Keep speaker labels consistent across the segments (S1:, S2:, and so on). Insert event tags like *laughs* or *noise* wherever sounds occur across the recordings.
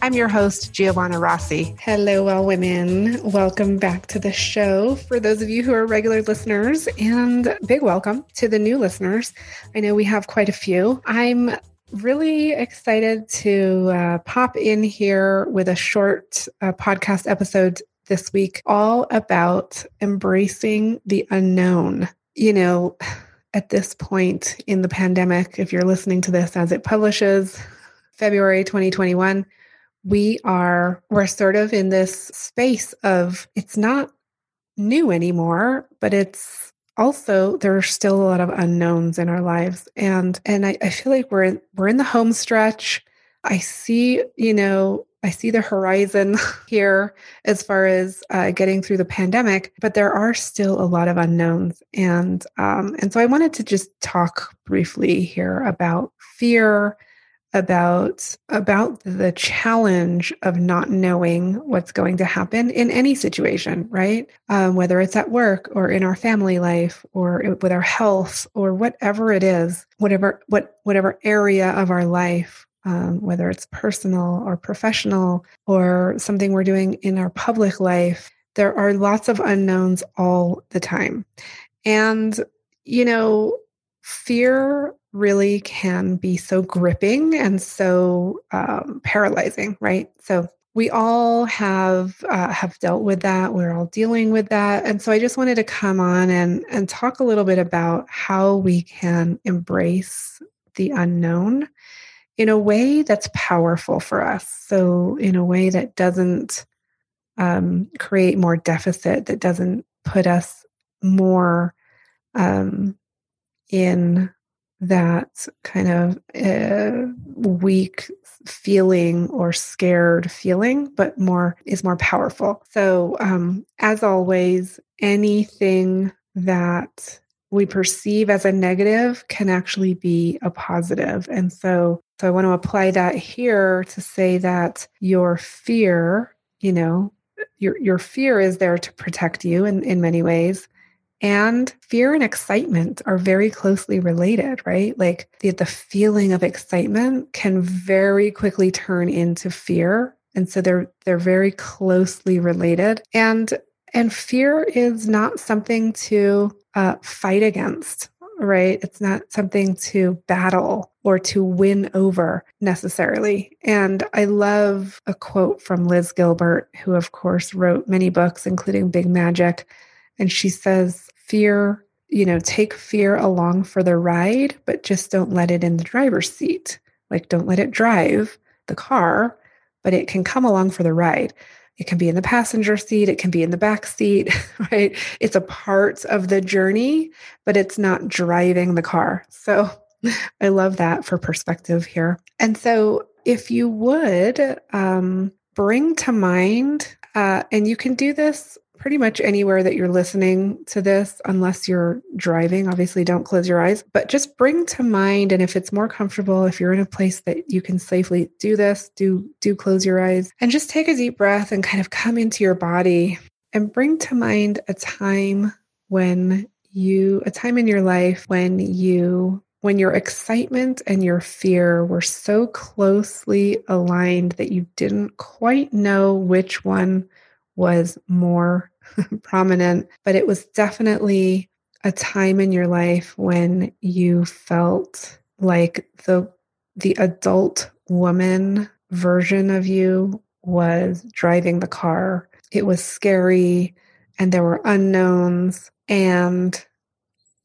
S1: I'm your host, Giovanna Rossi. Hello, well women. Welcome back to the show. For those of you who are regular listeners, and big welcome to the new listeners. I know we have quite a few. I'm really excited to uh, pop in here with a short uh, podcast episode this week, all about embracing the unknown. You know, at this point in the pandemic, if you're listening to this as it publishes, February 2021, we are we're sort of in this space of it's not new anymore but it's also there are still a lot of unknowns in our lives. And and i, I feel like we're in, we're in the home stretch. I see you know I see the horizon *laughs* here as far as uh, getting through the pandemic, but there are still a lot of unknowns, and um, and so I wanted to just talk briefly here about fear, about about the challenge of not knowing what's going to happen in any situation right? Um, whether it's at work or in our family life or with our health or whatever it is whatever what whatever area of our life um, whether it's personal or professional or something we're doing in our public life there are lots of unknowns all the time. And you know fear really can be so gripping and so um, paralyzing, right? So we all have uh, have dealt with that. We're all dealing with that, and so I just wanted to come on and and talk a little bit about how we can embrace the unknown in a way that's powerful for us. So in a way that doesn't um, create more deficit, that doesn't put us more um, in that kind of uh, weak feeling or scared feeling, but more is more powerful. So, um, as always, anything that we perceive as a negative can actually be a positive. And so, so I want to apply that here to say that your fear, you know, your your fear is there to protect you in, in many ways and fear and excitement are very closely related, right? Like the, the feeling of excitement can very quickly turn into fear. And so they're they're very closely related. And and fear is not something to uh, fight against, right? It's not something to battle or to win over necessarily. And I love a quote from Liz Gilbert, who, of course, wrote many books, including Big Magic. And she says, Fear, you know, take fear along for the ride, but just don't let it in the driver's seat. Like, don't let it drive the car, but it can come along for the ride. It can be in the passenger seat, it can be in the back seat, *laughs* right? It's a part of the journey, but it's not driving the car. So *laughs* I love that for perspective here. And so, if you would um, bring to mind, uh, and you can do this pretty much anywhere that you're listening to this, unless you're driving. Obviously, don't close your eyes, but just bring to mind, and if it's more comfortable, if you're in a place that you can safely do this, do do close your eyes and just take a deep breath and kind of come into your body and bring to mind a time when you a time in your life when you when your excitement and your fear were so closely aligned that you didn't quite know which one was more *laughs* prominent, but it was definitely a time in your life when you felt like the the adult woman version of you was driving the car. It was scary and there were unknowns and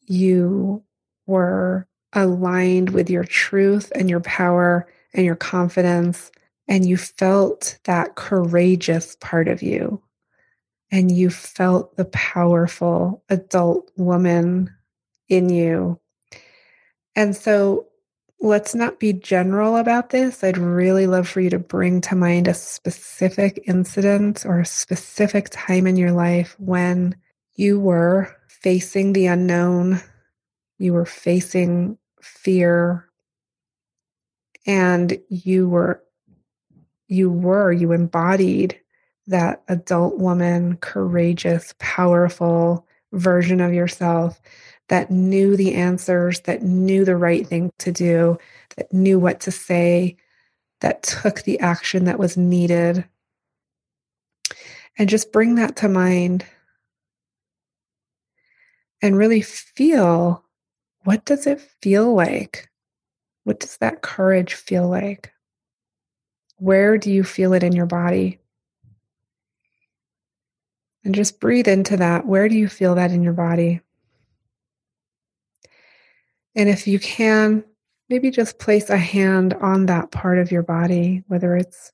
S1: you were aligned with your truth and your power and your confidence and you felt that courageous part of you and you felt the powerful adult woman in you. And so let's not be general about this. I'd really love for you to bring to mind a specific incident or a specific time in your life when you were facing the unknown, you were facing fear, and you were you were you embodied that adult woman courageous powerful version of yourself that knew the answers that knew the right thing to do that knew what to say that took the action that was needed. And just bring that to mind. And really feel what does it feel like? What does that courage feel like? Where do you feel it in your body and just breathe into that where do you feel that in your body and if you can maybe just place a hand on that part of your body whether it's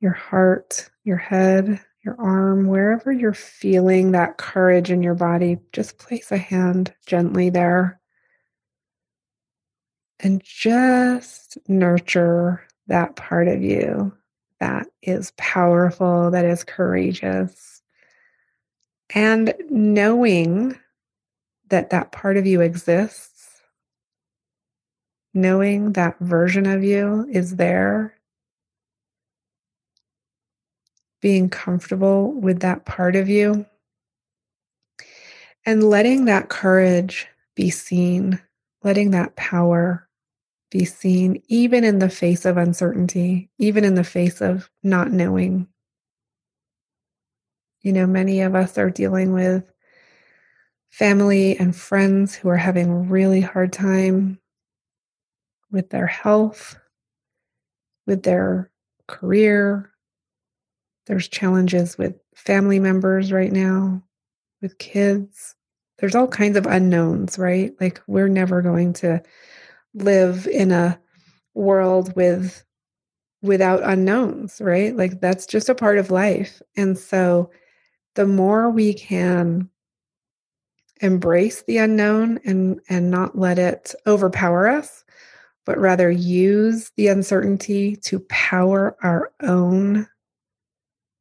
S1: your heart your head your arm, wherever you're feeling that courage in your body, just place a hand gently there. And just nurture that part of you that is powerful, that is courageous. And knowing that that part of you exists, knowing that version of you is there being comfortable with that part of you and letting that courage be seen, letting that power be seen, even in the face of uncertainty, even in the face of not knowing. You know, many of us are dealing with family and friends who are having a really hard time with their health, with their career, there's challenges with family members right now, with kids. There's all kinds of unknowns, right? Like we're never going to live in a world with without unknowns, right? Like that's just a part of life. And so the more we can embrace the unknown and and not let it overpower us, but rather use the uncertainty to power our own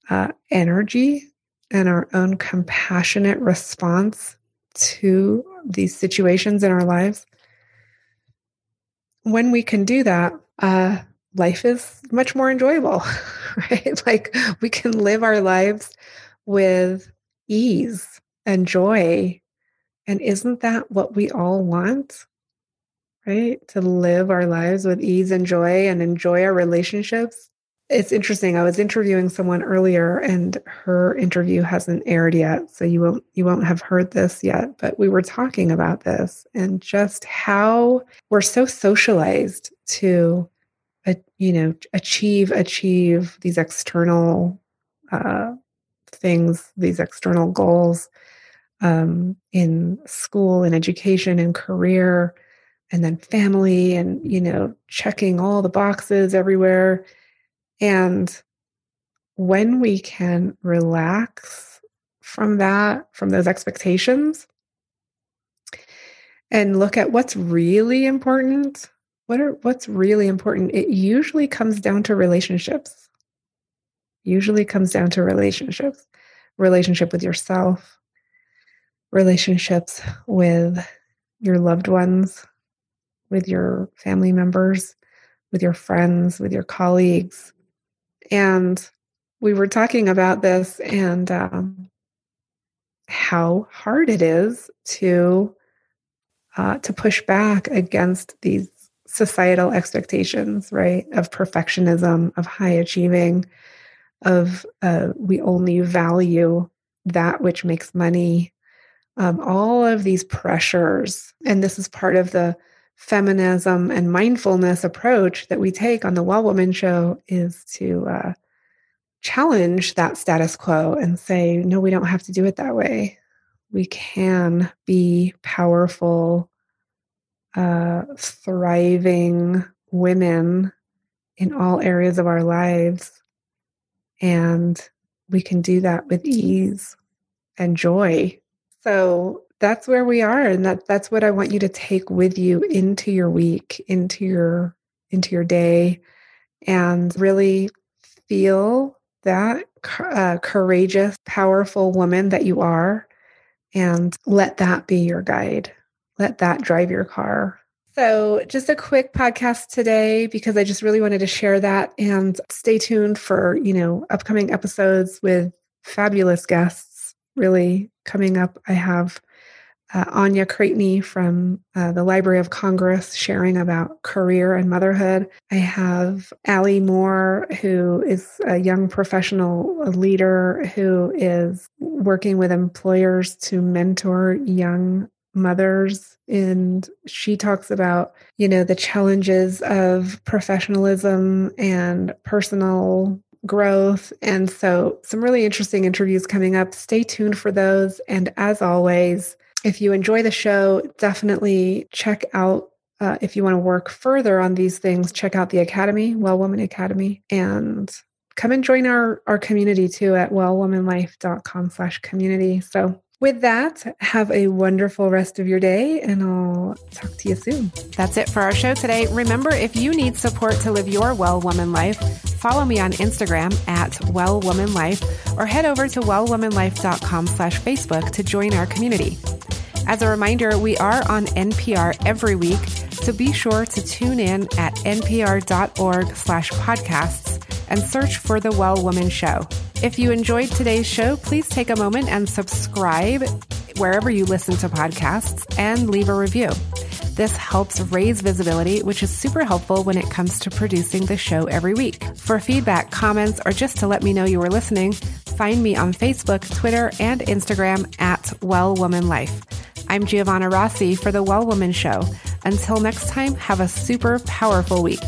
S1: uh, energy and our own compassionate response to these situations in our lives, when we can do that, uh, life is much more enjoyable, *laughs* right? Like we can live our lives with ease and joy. And isn't that what we all want? Right? To live our lives with ease and joy and enjoy our relationships it's interesting. I was interviewing someone earlier and her interview hasn't aired yet, so you won't you won't have heard this yet, but we were talking about this and just how we're so socialized to uh, you know, achieve achieve these external uh, things, these external goals um, in school and education and career and then family and you know checking all the boxes everywhere and when we can relax from that, from those expectations, and look at what's really important, what are what's really important, it usually comes down to relationships. Usually comes down to relationships. Relationship with yourself, relationships with your loved ones, with your family members, with your friends, with your colleagues, and we were talking about this and um, how hard it is to uh, to push back against these societal expectations, right? Of perfectionism, of high achieving, of uh, we only value that which makes money. Um, all of these pressures, and this is part of the feminism and mindfulness approach that we take on the Well Woman Show is to uh, challenge that status quo and say, no, we don't have to do it that way. We can be powerful, uh, thriving women in all areas of our lives. And we can do that with ease and joy. So that's where we are and that that's what i want you to take with you into your week into your into your day and really feel that uh, courageous powerful woman that you are and let that be your guide. Let that drive your car. So, just a quick podcast today because I just really wanted to share that and stay tuned for, you know, upcoming episodes with fabulous guests really coming up. I have uh, Anya Creighton from uh, the Library of Congress sharing about career and motherhood. I have Allie Moore, who is a young professional leader who is working with employers to mentor young mothers and she talks about you know the challenges of professionalism and personal growth. And so some really interesting interviews coming up. Stay tuned for those. And as always if you enjoy the show, definitely check out uh, if you want to work further on these things, check out the Academy, Well Woman Academy, and come and join our, our community too at wellwomanlife.com slash community. So with that, have a wonderful rest of your day and I'll talk to you soon.
S2: That's it for our show today. Remember, if you need support to live your well woman life, follow me on Instagram at well woman life or head over to wellwomanlife.com slash Facebook to join our community. As a reminder, we are on NPR every week, so be sure to tune in at npr.org slash podcasts and search for The Well Woman Show. If you enjoyed today's show, please take a moment and subscribe wherever you listen to podcasts and leave a review. This helps raise visibility, which is super helpful when it comes to producing the show every week. For feedback, comments, or just to let me know you were listening, find me on Facebook, Twitter, and Instagram at Well Woman Life. I'm Giovanna Rossi for The Well Woman Show. Until next time, have a super powerful week.